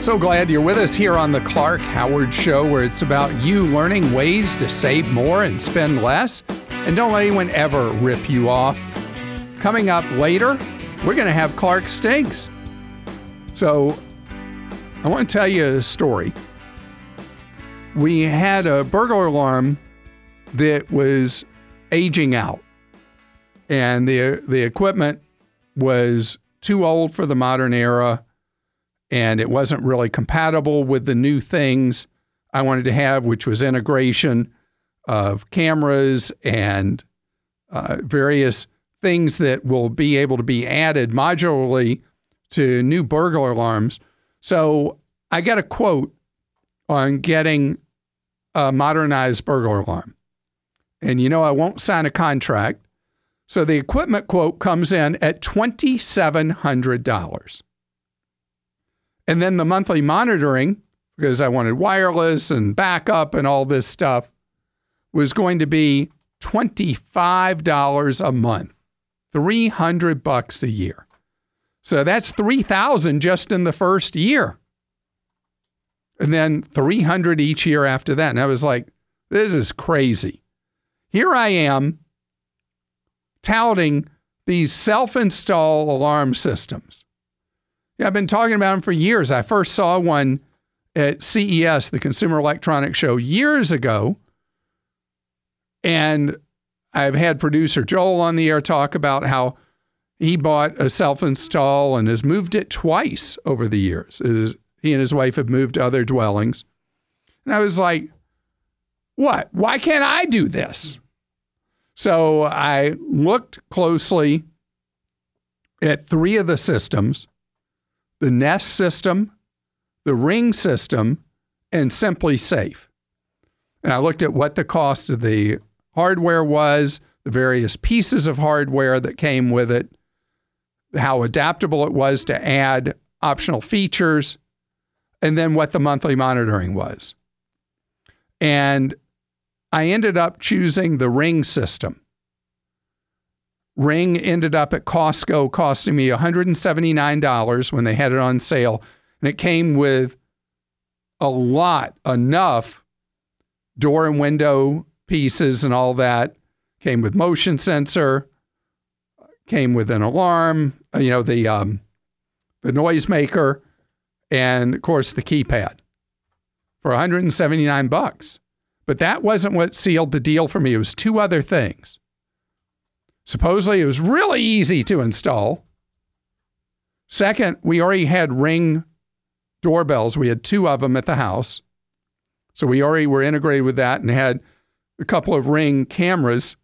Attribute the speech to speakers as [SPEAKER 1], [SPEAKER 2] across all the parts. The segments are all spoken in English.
[SPEAKER 1] So glad you're with us here on the Clark Howard Show, where it's about you learning ways to save more and spend less. And don't let anyone ever rip you off. Coming up later, we're going to have Clark Stinks. So I want to tell you a story. We had a burglar alarm that was aging out, and the the equipment was too old for the modern era and it wasn't really compatible with the new things I wanted to have, which was integration of cameras and uh, various things that will be able to be added modularly to new burglar alarms. So I got a quote on getting a modernized burglar alarm. And you know, I won't sign a contract. So the equipment quote comes in at $2,700. And then the monthly monitoring, because I wanted wireless and backup and all this stuff, was going to be $25 a month, 300 bucks a year. So that's 3000 just in the first year. And then 300 each year after that. And I was like, this is crazy. Here I am touting these self-install alarm systems. Yeah, I've been talking about them for years. I first saw one at CES, the Consumer Electronics Show, years ago. And I've had producer Joel on the air talk about how he bought a self install and has moved it twice over the years. He and his wife have moved to other dwellings. And I was like, what? Why can't I do this? So I looked closely at three of the systems the Nest system, the Ring system, and SimpliSafe. And I looked at what the cost of the hardware was, the various pieces of hardware that came with it, how adaptable it was to add optional features, and then what the monthly monitoring was. And I ended up choosing the Ring system. Ring ended up at Costco costing me $179 when they had it on sale. And it came with a lot, enough door and window pieces and all that. Came with motion sensor, came with an alarm, uh, you know, the um, the noisemaker, and of course the keypad for 179 bucks. But that wasn't what sealed the deal for me. It was two other things. Supposedly, it was really easy to install. Second, we already had ring doorbells. We had two of them at the house. So we already were integrated with that and had a couple of ring cameras.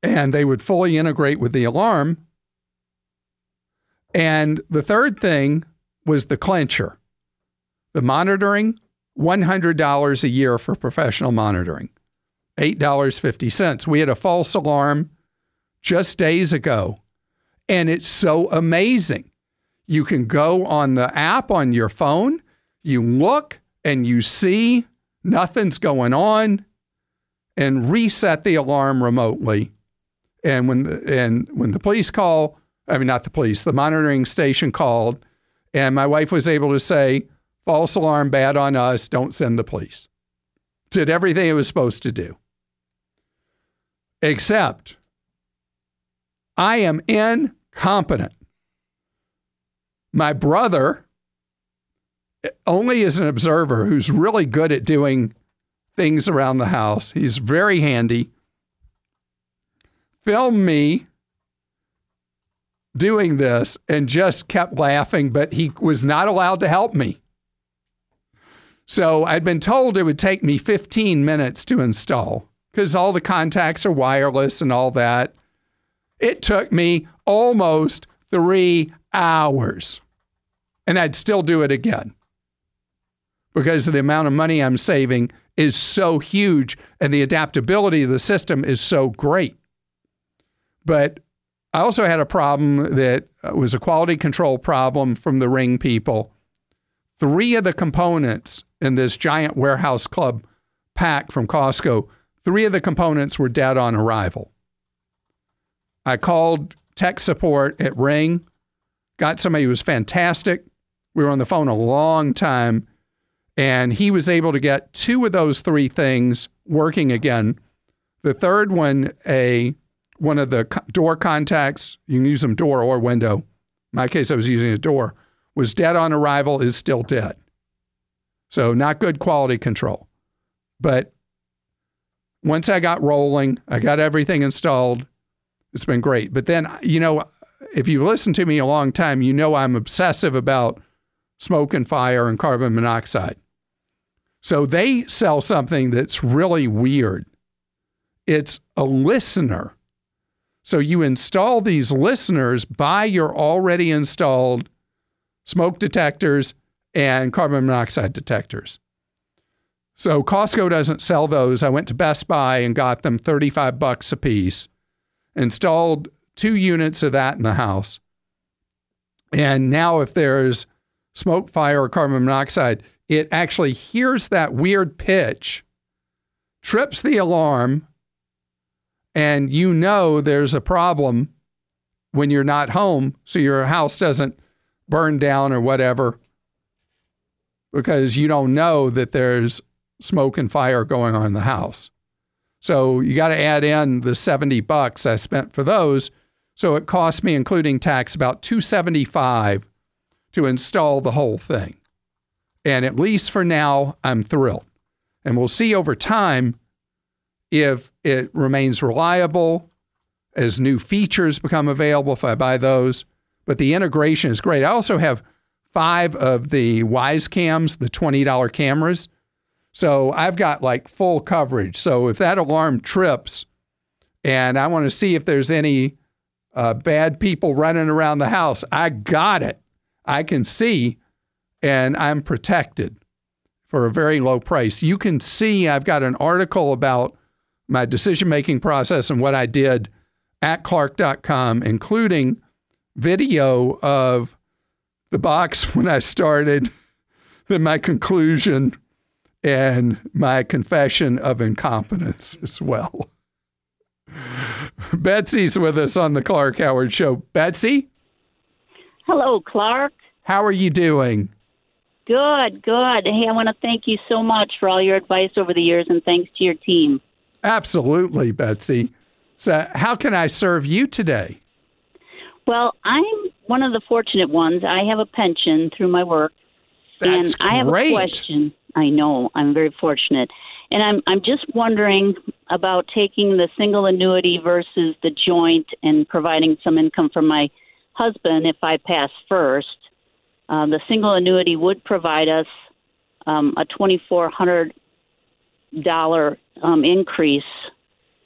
[SPEAKER 1] And they would fully integrate with the alarm. And the third thing was the clincher. The monitoring, $100 a year for professional monitoring. $8.50. We had a false alarm just days ago, and it's so amazing. You can go on the app on your phone, you look, and you see nothing's going on, and reset the alarm remotely. And when the, and when the police call, I mean not the police, the monitoring station called, and my wife was able to say, "False alarm, bad on us. Don't send the police." Did everything it was supposed to do. Except I am incompetent. My brother only is an observer who's really good at doing things around the house. He's very handy. Filmed me doing this and just kept laughing, but he was not allowed to help me. So I'd been told it would take me 15 minutes to install because all the contacts are wireless and all that. It took me almost three hours. And I'd still do it again because the amount of money I'm saving is so huge and the adaptability of the system is so great. But I also had a problem that uh, was a quality control problem from the Ring people. Three of the components in this giant warehouse club pack from Costco Three of the components were dead on arrival. I called tech support at Ring, got somebody who was fantastic, We were on the phone a long time, and he was able to get two of those three things working again. The third one, a one of the door contacts, you can use them door or window. In my case, I was using a door, was dead on arrival, is still dead. So, not good quality control. But once I got rolling, I got everything installed. It's been great. But then, you know, if you've listened to me a long time, you know I'm obsessive about smoke and fire and carbon monoxide. So they sell something that's really weird. It's a listener. So you install these listeners by your already installed smoke detectors and carbon monoxide detectors. So Costco doesn't sell those. I went to Best Buy and got them 35 bucks a piece. Installed two units of that in the house. And now if there's smoke, fire, or carbon monoxide, it actually hears that weird pitch, trips the alarm, and you know there's a problem when you're not home, so your house doesn't burn down or whatever because you don't know that there's smoke and fire going on in the house. So you got to add in the 70 bucks I spent for those. So it cost me including tax about 275 to install the whole thing. And at least for now I'm thrilled. And we'll see over time if it remains reliable as new features become available if I buy those. But the integration is great. I also have five of the Wyze cams, the $20 cameras. So I've got like full coverage. So if that alarm trips and I want to see if there's any uh, bad people running around the house, I got it. I can see and I'm protected for a very low price. You can see I've got an article about my decision making process and what I did at clark.com, including video of the box when I started, then my conclusion, and my confession of incompetence as well. Betsy's with us on the Clark Howard Show. Betsy?
[SPEAKER 2] Hello, Clark.
[SPEAKER 1] How are you doing?
[SPEAKER 2] Good, good. Hey, I want to thank you so much for all your advice over the years and thanks to your team.
[SPEAKER 1] Absolutely, Betsy. So, how can I serve you today?
[SPEAKER 2] Well, I'm one of the fortunate ones. I have a pension through my work.
[SPEAKER 1] That's
[SPEAKER 2] and I have
[SPEAKER 1] great.
[SPEAKER 2] a question. I know. I'm very fortunate. And I'm I'm just wondering about taking the single annuity versus the joint and providing some income for my husband if I pass first. Uh, the single annuity would provide us um, a twenty four hundred dollar um, increase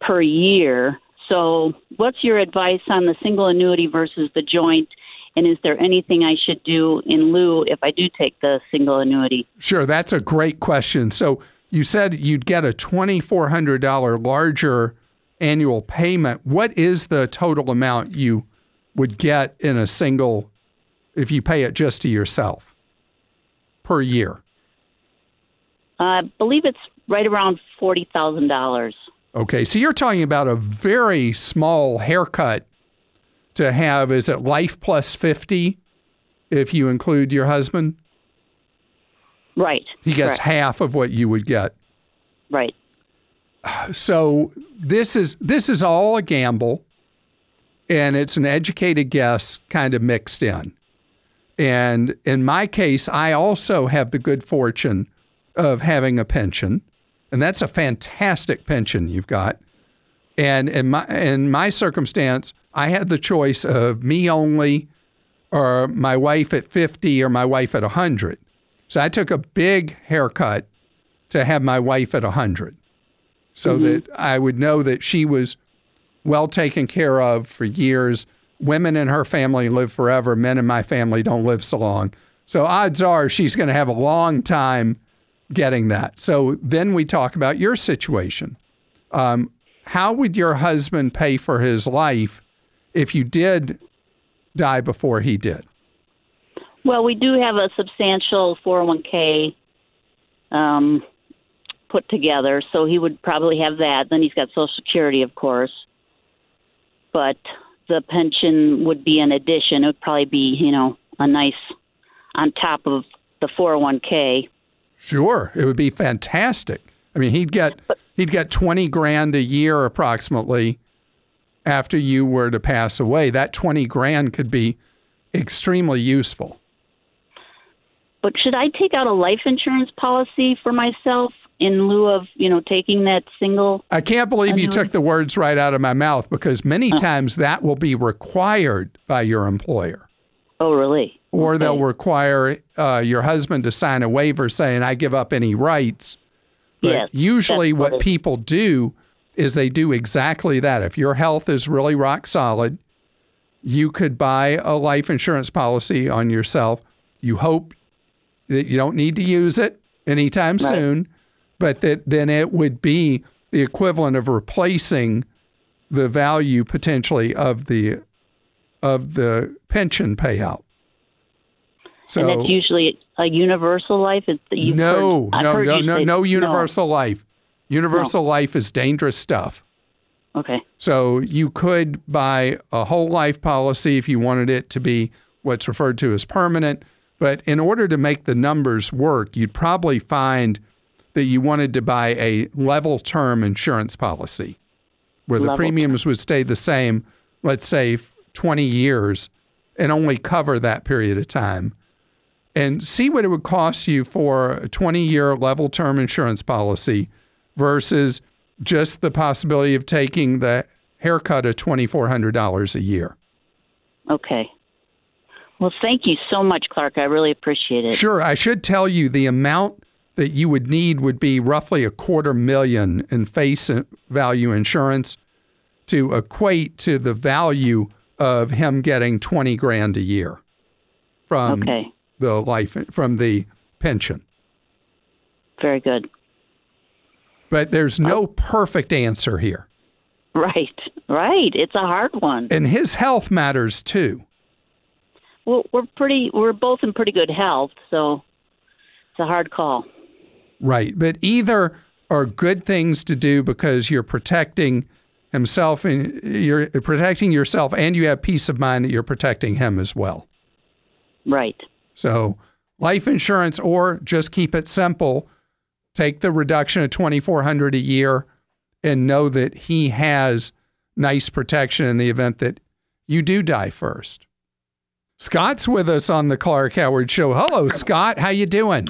[SPEAKER 2] per year. So, what's your advice on the single annuity versus the joint? And is there anything I should do in lieu if I do take the single annuity?
[SPEAKER 1] Sure, that's a great question. So, you said you'd get a $2,400 larger annual payment. What is the total amount you would get in a single if you pay it just to yourself per year?
[SPEAKER 2] I believe it's right around $40,000.
[SPEAKER 1] Okay, so you're talking about a very small haircut to have. Is it life plus 50 if you include your husband?
[SPEAKER 2] Right.
[SPEAKER 1] He gets
[SPEAKER 2] Correct.
[SPEAKER 1] half of what you would get.
[SPEAKER 2] Right.
[SPEAKER 1] So this is this is all a gamble and it's an educated guess kind of mixed in. And in my case, I also have the good fortune of having a pension, and that's a fantastic pension you've got. And in my in my circumstance, I had the choice of me only or my wife at 50 or my wife at 100. So I took a big haircut to have my wife at 100 so that I would know that she was well taken care of for years. Women in her family live forever. Men in my family don't live so long. So odds are she's going to have a long time getting that. So then we talk about your situation. Um, how would your husband pay for his life if you did die before he did?
[SPEAKER 2] Well, we do have a substantial 401k um, put together, so he would probably have that. Then he's got Social Security, of course. But the pension would be an addition. It would probably be, you know, a nice on top of the 401k.
[SPEAKER 1] Sure, it would be fantastic. I mean, he'd get he'd get 20 grand a year approximately after you were to pass away. That 20 grand could be extremely useful.
[SPEAKER 2] But should I take out a life insurance policy for myself in lieu of, you know, taking that single
[SPEAKER 1] I can't believe you took the words right out of my mouth because many times that will be required by your employer.
[SPEAKER 2] Oh, really?
[SPEAKER 1] Or
[SPEAKER 2] Okay.
[SPEAKER 1] they'll require uh, your husband to sign a waiver saying, I give up any rights. But
[SPEAKER 2] Yes,
[SPEAKER 1] usually, what
[SPEAKER 2] what
[SPEAKER 1] people do is they do exactly that. If your health is really rock solid, you could buy a life insurance policy on yourself. You hope that you don't need to use it anytime
[SPEAKER 2] Right.
[SPEAKER 1] soon, but that then it would be the equivalent of replacing the value potentially of the of the pension payout. So
[SPEAKER 2] and that's usually a universal life. It's you've
[SPEAKER 1] no,
[SPEAKER 2] heard,
[SPEAKER 1] no,
[SPEAKER 2] heard
[SPEAKER 1] no, no,
[SPEAKER 2] say-
[SPEAKER 1] no universal life. Universal life is dangerous stuff.
[SPEAKER 2] Okay.
[SPEAKER 1] So you could buy a whole life policy if you wanted it to be what's referred to as permanent. But in order to make the numbers work, you'd probably find that you wanted to buy a level term insurance policy where the
[SPEAKER 2] Level
[SPEAKER 1] premiums would stay the same, let's say 20 years, and only cover that period of time. And see what it would cost you for a 20 year level term insurance policy versus just the possibility of taking the haircut of $2,400 a year.
[SPEAKER 2] Okay. Well, thank you so much, Clark. I really appreciate it.
[SPEAKER 1] Sure, I should tell you the amount that you would need would be roughly a quarter million in face value insurance to equate to the value of him getting 20 grand a year from
[SPEAKER 2] Okay.
[SPEAKER 1] the life from the pension.
[SPEAKER 2] Very good.
[SPEAKER 1] But there's no perfect answer here.
[SPEAKER 2] Right. Right. It's a hard one.
[SPEAKER 1] And his health matters too.
[SPEAKER 2] Well, we're pretty. We're both in pretty good health, so it's a hard call.
[SPEAKER 1] Right. But either are good things to do because you're protecting himself and you're protecting yourself and you have peace of mind that you're protecting him as well.
[SPEAKER 2] Right.
[SPEAKER 1] So, life insurance or just keep it simple. Take the reduction of 2400 a year and know that he has nice protection in the event that you do die first. Scott's with us on the Clark Howard show. Hello Scott, how you doing?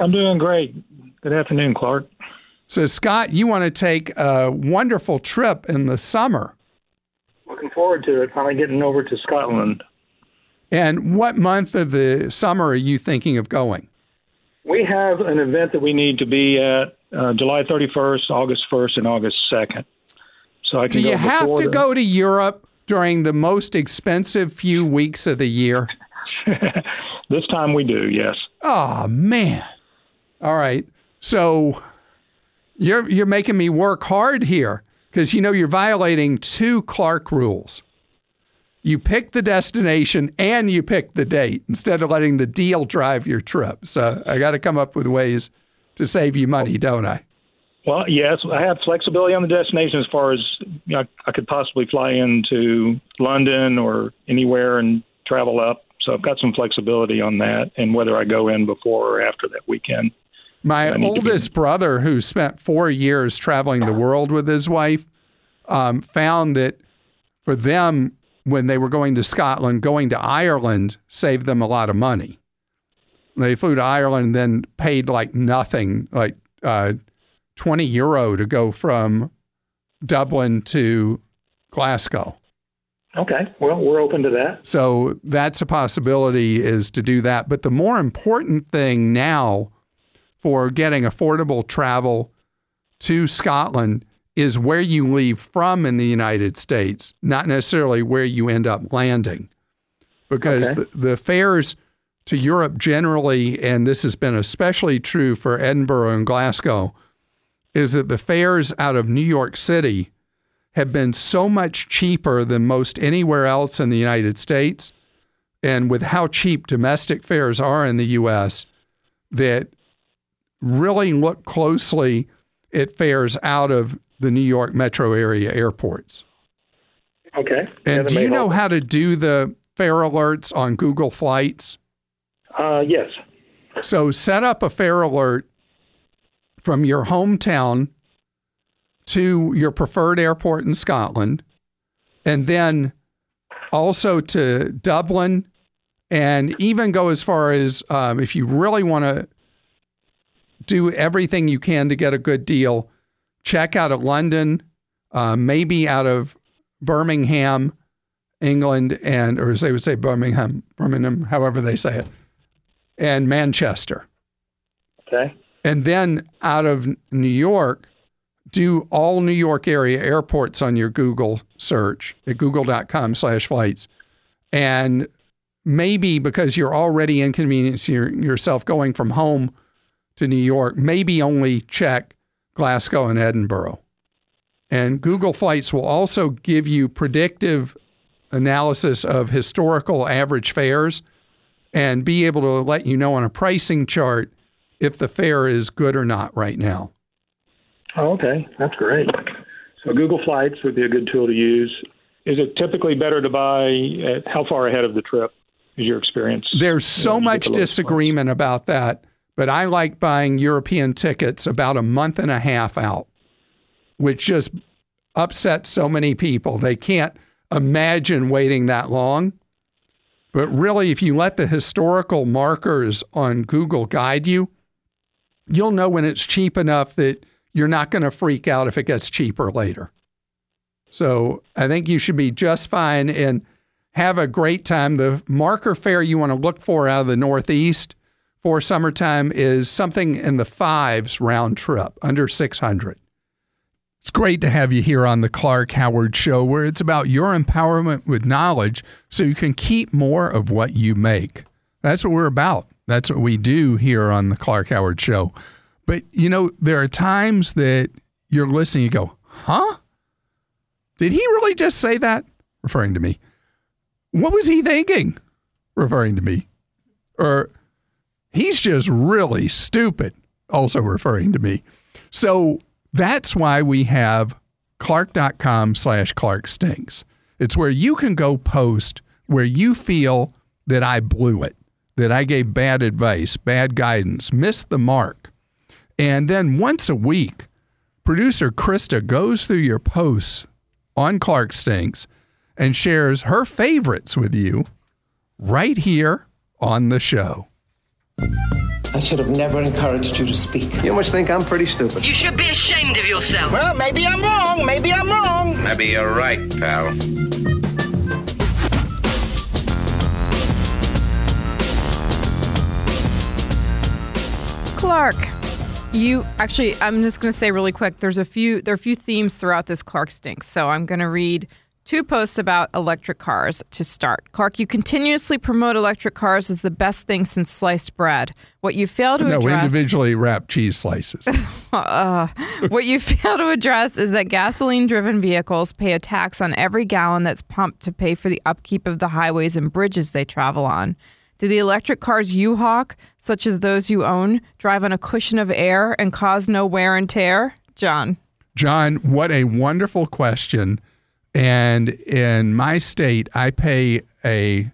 [SPEAKER 3] I'm doing great. Good afternoon, Clark.
[SPEAKER 1] So, Scott, you want to take a wonderful trip in the summer.
[SPEAKER 3] Looking forward to it. Finally getting over to Scotland.
[SPEAKER 1] And what month of the summer are you thinking of going?
[SPEAKER 3] We have an event that we need to be at uh, July 31st, August 1st, and August 2nd. So I
[SPEAKER 1] Do
[SPEAKER 3] can go
[SPEAKER 1] you have to
[SPEAKER 3] the-
[SPEAKER 1] go to Europe during the most expensive few weeks of the year?
[SPEAKER 3] this time we do, yes.
[SPEAKER 1] Oh, man. All right. So you're you're making me work hard here because you know you're violating two Clark rules. You pick the destination and you pick the date instead of letting the deal drive your trip. So I got to come up with ways to save you money, don't I?
[SPEAKER 3] Well, yes, I have flexibility on the destination as far as you know, I could possibly fly into London or anywhere and travel up. So I've got some flexibility on that and whether I go in before or after that weekend.
[SPEAKER 1] My oldest brother, who spent four years traveling the world with his wife, um, found that for them, when they were going to Scotland, going to Ireland saved them a lot of money. They flew to Ireland, and then paid like nothing, like uh, 20 euro to go from Dublin to Glasgow.
[SPEAKER 3] Okay. Well, we're open to that.
[SPEAKER 1] So that's a possibility is to do that. But the more important thing now for getting affordable travel to Scotland is where you leave from in the United States, not necessarily where you end up landing. Because
[SPEAKER 3] Okay.
[SPEAKER 1] the, the fares to Europe generally, and this has been especially true for Edinburgh and Glasgow, is that the fares out of New York City have been so much cheaper than most anywhere else in the United States. And with how cheap domestic fares are in the US, that really look closely at fares out of the New York metro area airports.
[SPEAKER 3] Okay.
[SPEAKER 1] And
[SPEAKER 3] that
[SPEAKER 1] do you know
[SPEAKER 3] help.
[SPEAKER 1] how to do the fare alerts on Google Flights?
[SPEAKER 3] Uh, yes.
[SPEAKER 1] So set up a fare alert from your hometown to your preferred airport in Scotland, and then also to Dublin, and even go as far as um, if you really want to do everything you can to get a good deal, check out of London, uh, maybe out of Birmingham, England, and or as they would say Birmingham, Birmingham, however they say it, and Manchester.
[SPEAKER 3] Okay.
[SPEAKER 1] And then out of New York, do all New York area airports on your Google search at google.com slash flights. And maybe because you're already inconveniencing yourself going from home to New York, maybe only check Glasgow and Edinburgh. And Google Flights will also give you predictive analysis of historical average fares and be able to let you know on a pricing chart if the fare is good or not right now.
[SPEAKER 3] Oh, okay. That's great. So Google Flights would be a good tool to use. Is it typically better to buy at how far ahead of the trip is your experience?
[SPEAKER 1] There's so
[SPEAKER 3] Yeah,
[SPEAKER 1] much
[SPEAKER 3] get the
[SPEAKER 1] disagreement about that, but I like buying European tickets about a month and a half out, which just upsets so many people. They can't imagine waiting that long. But really, if you let the historical markers on Google guide you, you'll know when it's cheap enough that you're not going to freak out if it gets cheaper later. So I think you should be just fine and have a great time. The marker fare you want to look for out of the Northeast for summertime is something in the fives round trip, under 600. It's great to have you here on the Clark Howard Show, where it's about your empowerment with knowledge so you can keep more of what you make. That's what we're about. That's what we do here on the Clark Howard Show. But, you know, there are times that you're listening, you go, huh? Did he really just say that? Referring to me. What was he thinking? Referring to me. Or he's just really stupid, also referring to me. So that's why we have clark.com slash clark stinks. It's where you can go post where you feel that I blew it, that I gave bad advice, bad guidance, missed the mark. And then once a week, producer Christa goes through your posts on Clark Stinks and shares her favorites with you right here on the show.
[SPEAKER 4] I should have never encouraged you to speak.
[SPEAKER 5] You must think I'm pretty stupid.
[SPEAKER 6] You should be ashamed of yourself.
[SPEAKER 7] Well, maybe I'm wrong. Maybe I'm wrong.
[SPEAKER 5] Maybe you're right, pal.
[SPEAKER 8] Clark, you actually, I'm just going to say really quick. There's a few, there are a few themes throughout this Clark stinks. So I'm going to read two posts about electric cars to start. Clark, you continuously promote electric cars as the best thing since sliced bread. What you fail to
[SPEAKER 1] No,
[SPEAKER 8] address,
[SPEAKER 1] individually wrapped cheese slices.
[SPEAKER 8] Uh, what you fail to address is that gasoline-driven vehicles pay a tax on every gallon that's pumped to pay for the upkeep of the highways and bridges they travel on. Do the electric cars you hawk, such as those you own, drive on a cushion of air and cause no wear and tear? John.
[SPEAKER 1] John, what a wonderful question. And in my state, I pay a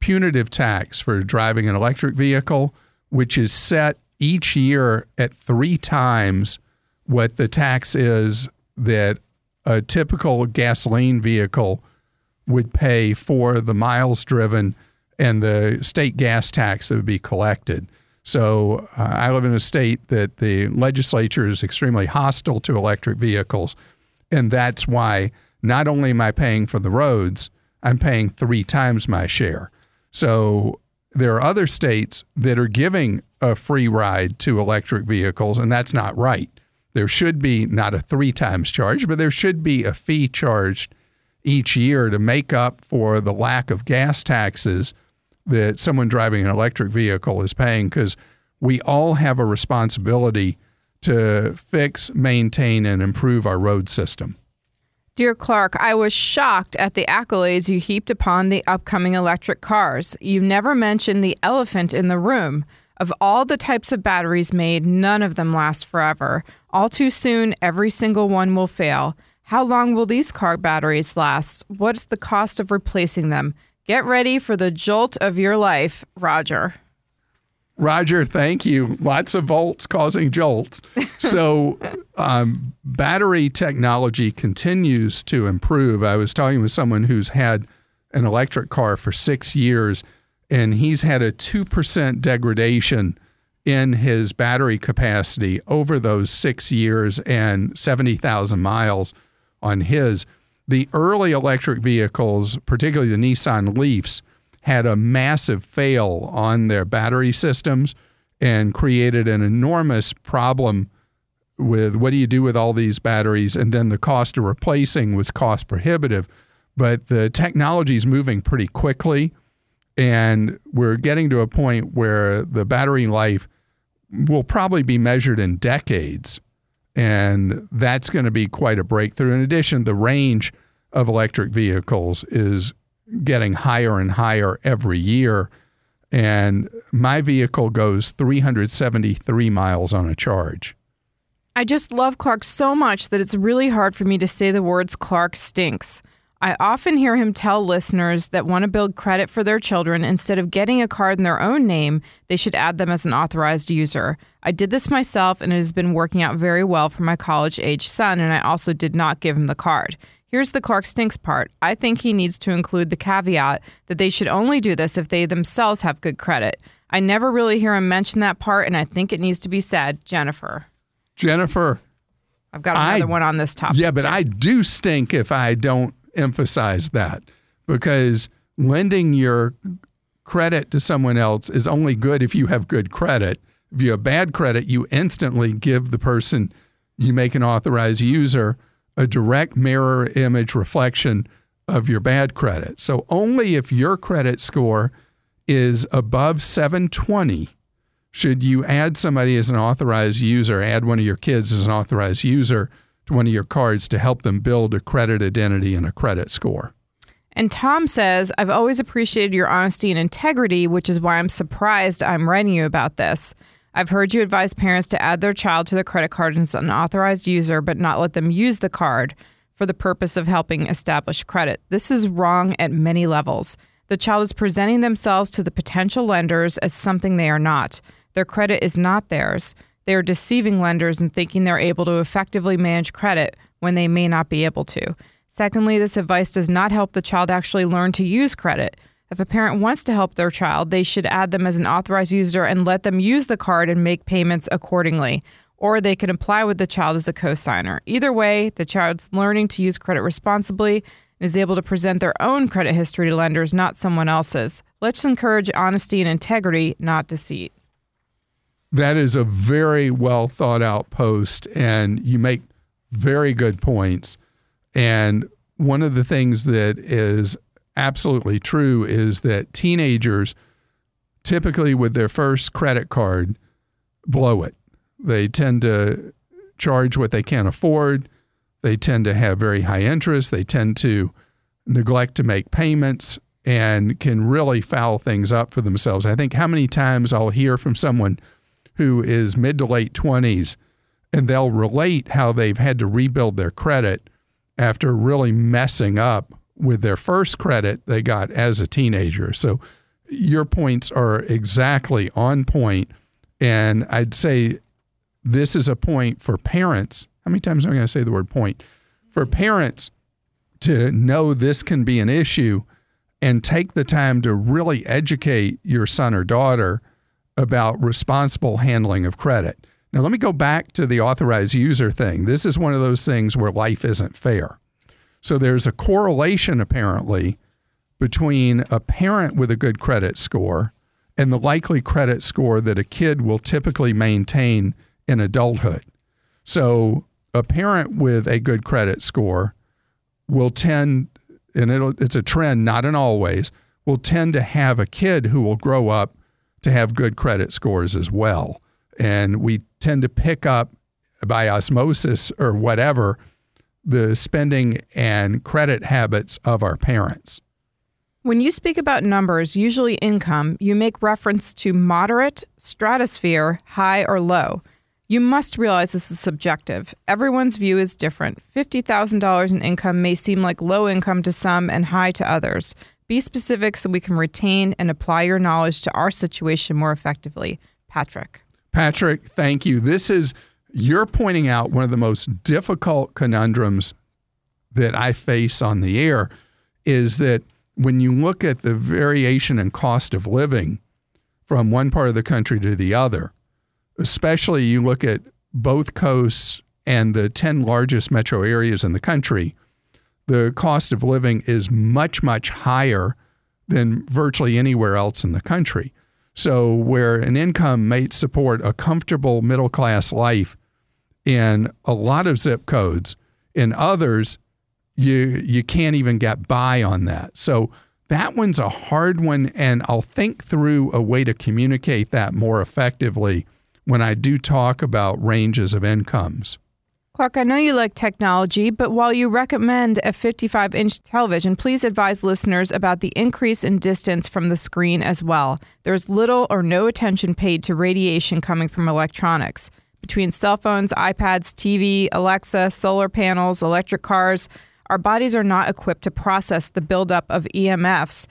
[SPEAKER 1] punitive tax for driving an electric vehicle, which is set each year at three times what the tax is that a typical gasoline vehicle would pay for the miles driven and the state gas tax that would be collected. So uh, I live in a state that the legislature is extremely hostile to electric vehicles. And that's why not only am I paying for the roads, I'm paying three times my share. So there are other states that are giving a free ride to electric vehicles, and that's not right. There should be not a three times charge, but there should be a fee charged each year to make up for the lack of gas taxes that someone driving an electric vehicle is paying because we all have a responsibility to fix, maintain, and improve our road system.
[SPEAKER 8] Dear Clark, I was shocked at the accolades you heaped upon the upcoming electric cars. You never mentioned the elephant in the room. Of all the types of batteries made, none of them last forever. All too soon, every single one will fail. How long will these car batteries last? What's the cost of replacing them? Get ready for the jolt of your life, Roger.
[SPEAKER 1] Roger, thank you. Lots of volts causing jolts. So, um, battery technology continues to improve. I was talking with someone who's had an electric car for six years, and he's had a 2% degradation in his battery capacity over those six years and 70,000 miles on his. The early electric vehicles, particularly the Nissan Leafs, had a massive fail on their battery systems and created an enormous problem with what do you do with all these batteries? And then the cost of replacing was cost prohibitive. But the technology is moving pretty quickly. And we're getting to a point where the battery life will probably be measured in decades. And that's going to be quite a breakthrough. In addition the range of electric vehicles is getting higher and higher every year. And my vehicle goes 373 miles on a charge.
[SPEAKER 8] I just love Clark so much that it's really hard for me to say the words Clark stinks. I often hear him tell listeners that want to build credit for their children instead of getting a card in their own name, they should add them as an authorized user. I did this myself and it has been working out very well for my college age son, and I also did not give him the card. Here's the Clark Stinks part. I think he needs to include the caveat that they should only do this if they themselves have good credit. I never really hear him mention that part, and I think it needs to be said. Jennifer.
[SPEAKER 1] Jennifer.
[SPEAKER 8] I've got another I, one on this topic.
[SPEAKER 1] Yeah, but. I do stink if I don't emphasize that because lending your credit to someone else is only good if you have good credit. If you have bad credit, you instantly give the person you make an authorized user a direct mirror image reflection of your bad credit. So only if your credit score is above 720 should you add somebody as an authorized user, add one of your kids as an authorized user to one of your cards to help them build a credit identity and a credit score.
[SPEAKER 8] And Tom says, I've always appreciated your honesty and integrity, which is why I'm surprised I'm writing you about this. I've heard you advise parents to add their child to the credit card as an authorized user, but not let them use the card for the purpose of helping establish credit. This is wrong at many levels. The child is presenting themselves to the potential lenders as something they are not. Their credit is not theirs. They are deceiving lenders and thinking they're able to effectively manage credit when they may not be able to. Secondly, this advice does not help the child actually learn to use credit. If a parent wants to help their child, they should add them as an authorized user and let them use the card and make payments accordingly. Or they can apply with the child as a cosigner. Either way, the child's learning to use credit responsibly and is able to present their own credit history to lenders, not someone else's. Let's encourage honesty and integrity, not deceit.
[SPEAKER 1] That is a very well thought out post, and you make very good points. And one of the things that is absolutely true is that teenagers typically with their first credit card blow it. They tend to charge what they can't afford. They tend to have very high interest. They tend to neglect to make payments and can really foul things up for themselves. I think how many times I'll hear from someone who is mid to late 20s and they'll relate how they've had to rebuild their credit after really messing up with their first credit they got as a teenager. So your points are exactly on point. And I'd say this is a point for parents. How many times am I going to say the word point? For parents to know this can be an issue and take the time to really educate your son or daughter about responsible handling of credit. Now, let me go back to the authorized user thing. This is one of those things where life isn't fair. So there's a correlation apparently between a parent with a good credit score and the likely credit score that a kid will typically maintain in adulthood. So a parent with a good credit score will tend and it's a trend not in all ways will tend to have a kid who will grow up to have good credit scores as well and we tend to pick up by osmosis or whatever the spending and credit habits of our parents.
[SPEAKER 8] When you speak about numbers, usually income, you make reference to moderate, stratosphere, high, or low. You must realize this is subjective. Everyone's view is different. $50,000 in income may seem like low income to some and high to others. Be specific so we can retain and apply your knowledge to our situation more effectively. Patrick.
[SPEAKER 1] Patrick, thank you. This is, you're pointing out one of the most difficult conundrums that I face on the air is that when you look at the variation in cost of living from one part of the country to the other, especially you look at both coasts and the 10 largest metro areas in the country, the cost of living is much, much higher than virtually anywhere else in the country. So, where an income might support a comfortable middle class life in a lot of zip codes, in others, you you can't even get by on that. So that one's a hard one, and I'll think through a way to communicate that more effectively when I do talk about ranges of incomes.
[SPEAKER 8] Clark, I know you like technology, but while you recommend a 55 inch television, please advise listeners about the increase in distance from the screen as well. There's little or no attention paid to radiation coming from electronics. Between cell phones, iPads, TV, Alexa, solar panels, electric cars, our bodies are not equipped to process the buildup of EMFs.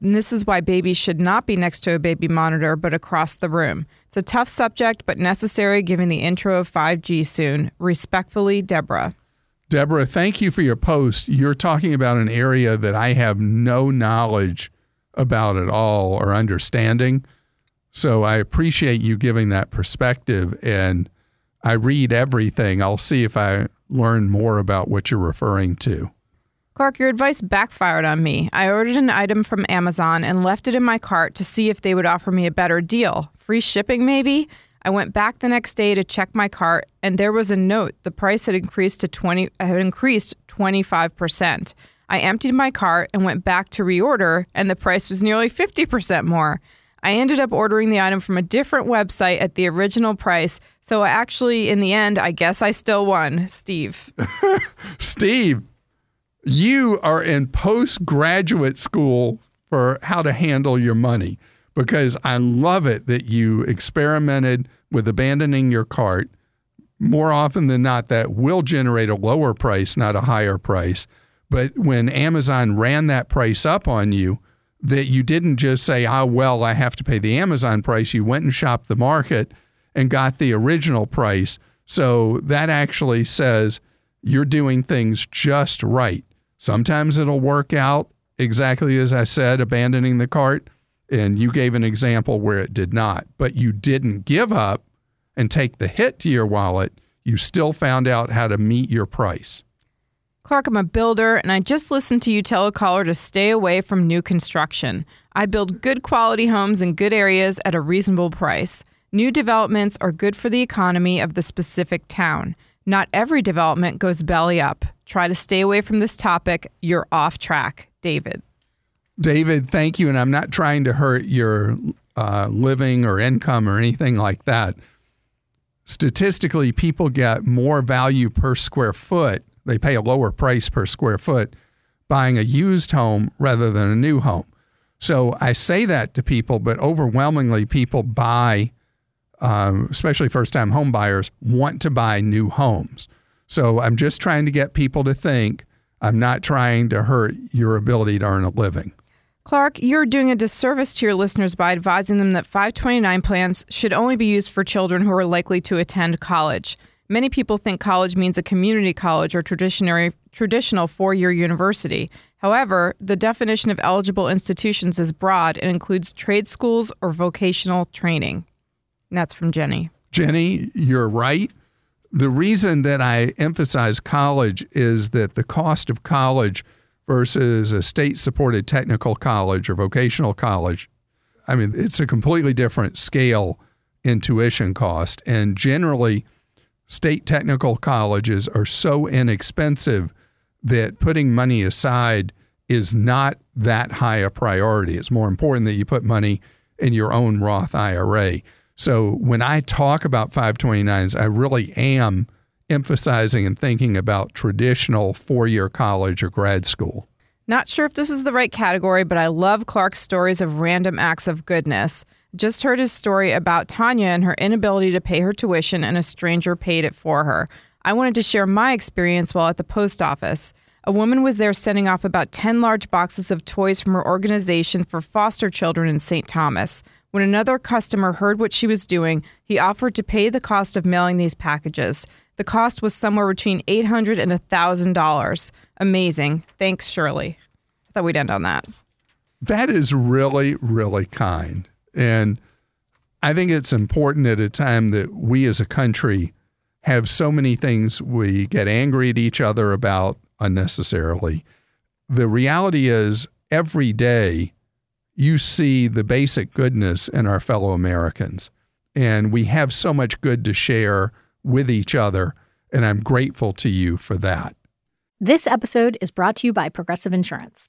[SPEAKER 8] And this is why babies should not be next to a baby monitor, but across the room. It's a tough subject, but necessary given the intro of 5G soon. Respectfully, Deborah.
[SPEAKER 1] Deborah, thank you for your post. You're talking about an area that I have no knowledge about at all or understanding. So I appreciate you giving that perspective. And I read everything. I'll see if I learn more about what you're referring to.
[SPEAKER 8] Clark, your advice backfired on me. I ordered an item from Amazon and left it in my cart to see if they would offer me a better deal. Free shipping, maybe? I went back the next day to check my cart, and there was a note. The price had increased to 20 had increased 25%. I emptied my cart and went back to reorder, and the price was nearly 50% more. I ended up ordering the item from a different website at the original price. So actually, in the end, I guess I still won. Steve.
[SPEAKER 1] Steve, you are in postgraduate school for how to handle your money because I love it that you experimented with abandoning your cart. More often than not, that will generate a lower price, not a higher price. But when Amazon ran that price up on you, that you didn't just say, oh, well, I have to pay the Amazon price. You went and shopped the market and got the original price. So that actually says you're doing things just right. Sometimes it'll work out exactly as I said, abandoning the cart. And you gave an example where it did not, but you didn't give up and take the hit to your wallet. You still found out how to meet your price.
[SPEAKER 8] Clark, I'm a builder, and I just listened to you tell a caller to stay away from new construction. I build good quality homes in good areas at a reasonable price. New developments are good for the economy of the specific town. Not every development goes belly up. Try to stay away from this topic. You're off track. David.
[SPEAKER 1] David, thank you. And I'm not trying to hurt your uh, living or income or anything like that. Statistically, people get more value per square foot they pay a lower price per square foot buying a used home rather than a new home. So I say that to people, but overwhelmingly, people buy, um, especially first time home buyers, want to buy new homes. So I'm just trying to get people to think I'm not trying to hurt your ability to earn a living.
[SPEAKER 8] Clark, you're doing a disservice to your listeners by advising them that 529 plans should only be used for children who are likely to attend college. Many people think college means a community college or traditional four year university. However, the definition of eligible institutions is broad and includes trade schools or vocational training. And that's from Jenny.
[SPEAKER 1] Jenny, you're right. The reason that I emphasize college is that the cost of college versus a state supported technical college or vocational college, I mean, it's a completely different scale in tuition cost. And generally, state technical colleges are so inexpensive that putting money aside is not that high a priority. It's more important that you put money in your own Roth IRA. So when I talk about 529s, I really am emphasizing and thinking about traditional four year college or grad school.
[SPEAKER 8] Not sure if this is the right category, but I love Clark's stories of random acts of goodness. Just heard his story about Tanya and her inability to pay her tuition, and a stranger paid it for her. I wanted to share my experience while at the post office. A woman was there sending off about 10 large boxes of toys from her organization for foster children in St. Thomas. When another customer heard what she was doing, he offered to pay the cost of mailing these packages. The cost was somewhere between $800 and $1,000. Amazing. Thanks, Shirley. I thought we'd end on that.
[SPEAKER 1] That is really, really kind. And I think it's important at a time that we as a country have so many things we get angry at each other about unnecessarily. The reality is, every day you see the basic goodness in our fellow Americans. And we have so much good to share with each other. And I'm grateful to you for that.
[SPEAKER 9] This episode is brought to you by Progressive Insurance.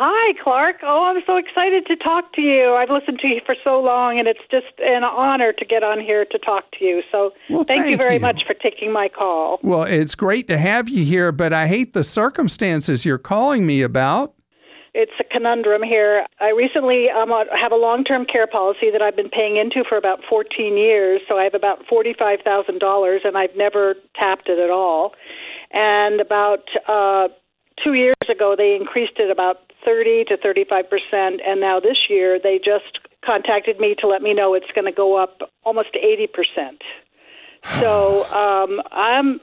[SPEAKER 10] Hi, Clark. Oh, I'm so excited to talk to you. I've listened to you for so long, and it's just an honor to get on here to talk to you. So
[SPEAKER 1] well,
[SPEAKER 10] thank,
[SPEAKER 1] thank,
[SPEAKER 10] you very
[SPEAKER 1] you.
[SPEAKER 10] much for taking my call.
[SPEAKER 1] Well, it's great to have you here, but I hate the circumstances you're calling me about.
[SPEAKER 10] It's a conundrum here. I recently um, have a long term care policy that I've been paying into for about 14 years, so I have about $45,000, and I've never tapped it at all. And about uh, two years ago, they increased it about 30 to 35 percent, and now this year they just contacted me to let me know it's going to go up almost 80 percent. So um, I'm.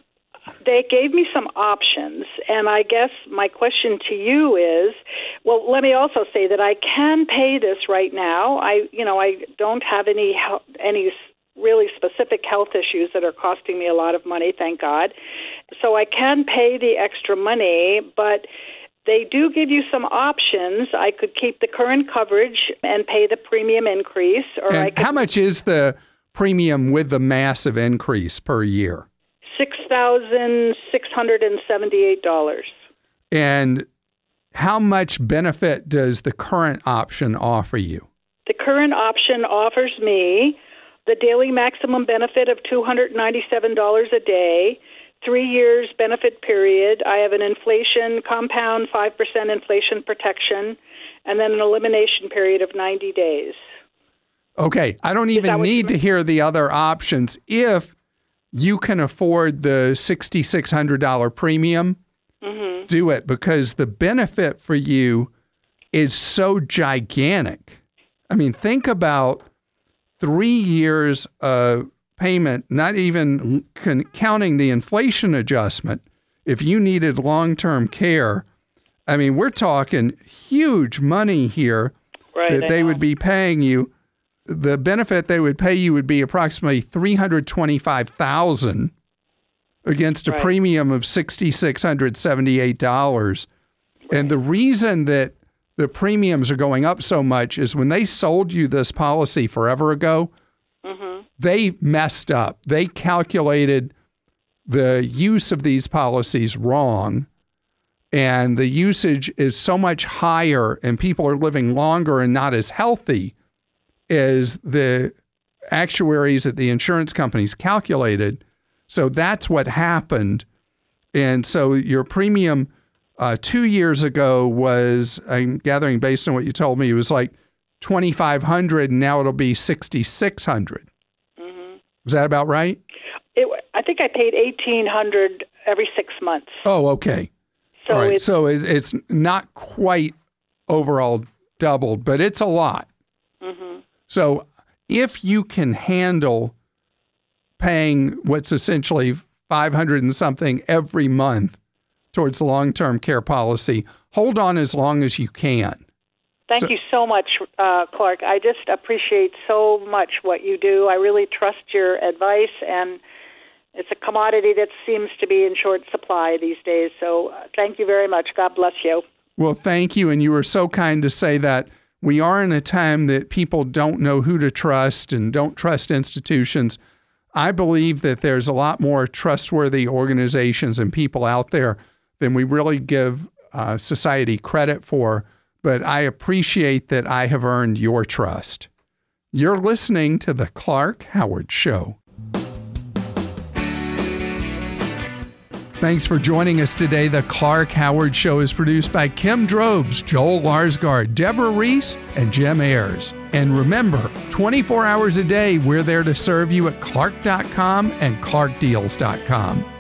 [SPEAKER 10] They gave me some options, and I guess my question to you is, well, let me also say that I can pay this right now. I, you know, I don't have any help, any really specific health issues that are costing me a lot of money, thank God. So I can pay the extra money, but they do give you some options. I could keep the current coverage and pay the premium increase, or
[SPEAKER 1] and
[SPEAKER 10] I could,
[SPEAKER 1] how much is the premium with the massive increase per year?
[SPEAKER 10] Six thousand six hundred and seventy-eight dollars.
[SPEAKER 1] And how much benefit does the current option offer you?
[SPEAKER 10] The current option offers me the daily maximum benefit of two hundred ninety-seven dollars a day three years benefit period. I have an inflation compound 5% inflation protection, and then an elimination period of 90 days.
[SPEAKER 1] Okay, I don't even need to hear the other options. If you can afford the $6,600 premium,
[SPEAKER 10] mm-hmm.
[SPEAKER 1] do it because the benefit for you is so gigantic. I mean, think about three years of payment, not even con- counting the inflation adjustment, if you needed long term care, I mean, we're talking huge money here
[SPEAKER 10] right,
[SPEAKER 1] that they would be paying you. The benefit they would pay you would be approximately three hundred twenty-five thousand against a
[SPEAKER 10] right.
[SPEAKER 1] premium of sixty-six hundred seventy-eight dollars. Right. And the reason that the premiums are going up so much is when they sold you this policy forever ago,
[SPEAKER 10] mm-hmm.
[SPEAKER 1] they messed up. They calculated the use of these policies wrong. And the usage is so much higher, and people are living longer and not as healthy as the actuaries at the insurance companies calculated. So that's what happened. And so your premium uh, two years ago was, I'm gathering based on what you told me, it was like 2500 and now it'll be 6600
[SPEAKER 10] mm-hmm.
[SPEAKER 1] Is that about right?
[SPEAKER 10] It, I think I paid 1800 every six months.
[SPEAKER 1] Oh, okay.
[SPEAKER 10] So
[SPEAKER 1] All right.
[SPEAKER 10] it's,
[SPEAKER 1] so it's not quite overall doubled, but it's a lot.
[SPEAKER 10] mm-hmm.
[SPEAKER 1] So if you can handle paying what's essentially 500 and something every month towards the long-term care policy, hold on as long as you can.
[SPEAKER 10] Thank
[SPEAKER 1] So-
[SPEAKER 10] you so much, uh, Clark. I just appreciate so much what you do. I really trust your advice, and it's a commodity that seems to be in short supply these days. So uh, thank you very much. God bless you.
[SPEAKER 1] Well, thank you. And you were so kind to say that we are in a time that people don't know who to trust and don't trust institutions. I believe that there's a lot more trustworthy organizations and people out there than we really give uh, society credit for. But I appreciate that I have earned your trust. You're listening to The Clark Howard Show. Thanks for joining us today. The Clark Howard Show is produced by Kim Drobes, Joel Larsgaard, Deborah Reese, and Jim Ayers. And remember, 24 hours a day, we're there to serve you at clark.com and clarkdeals.com.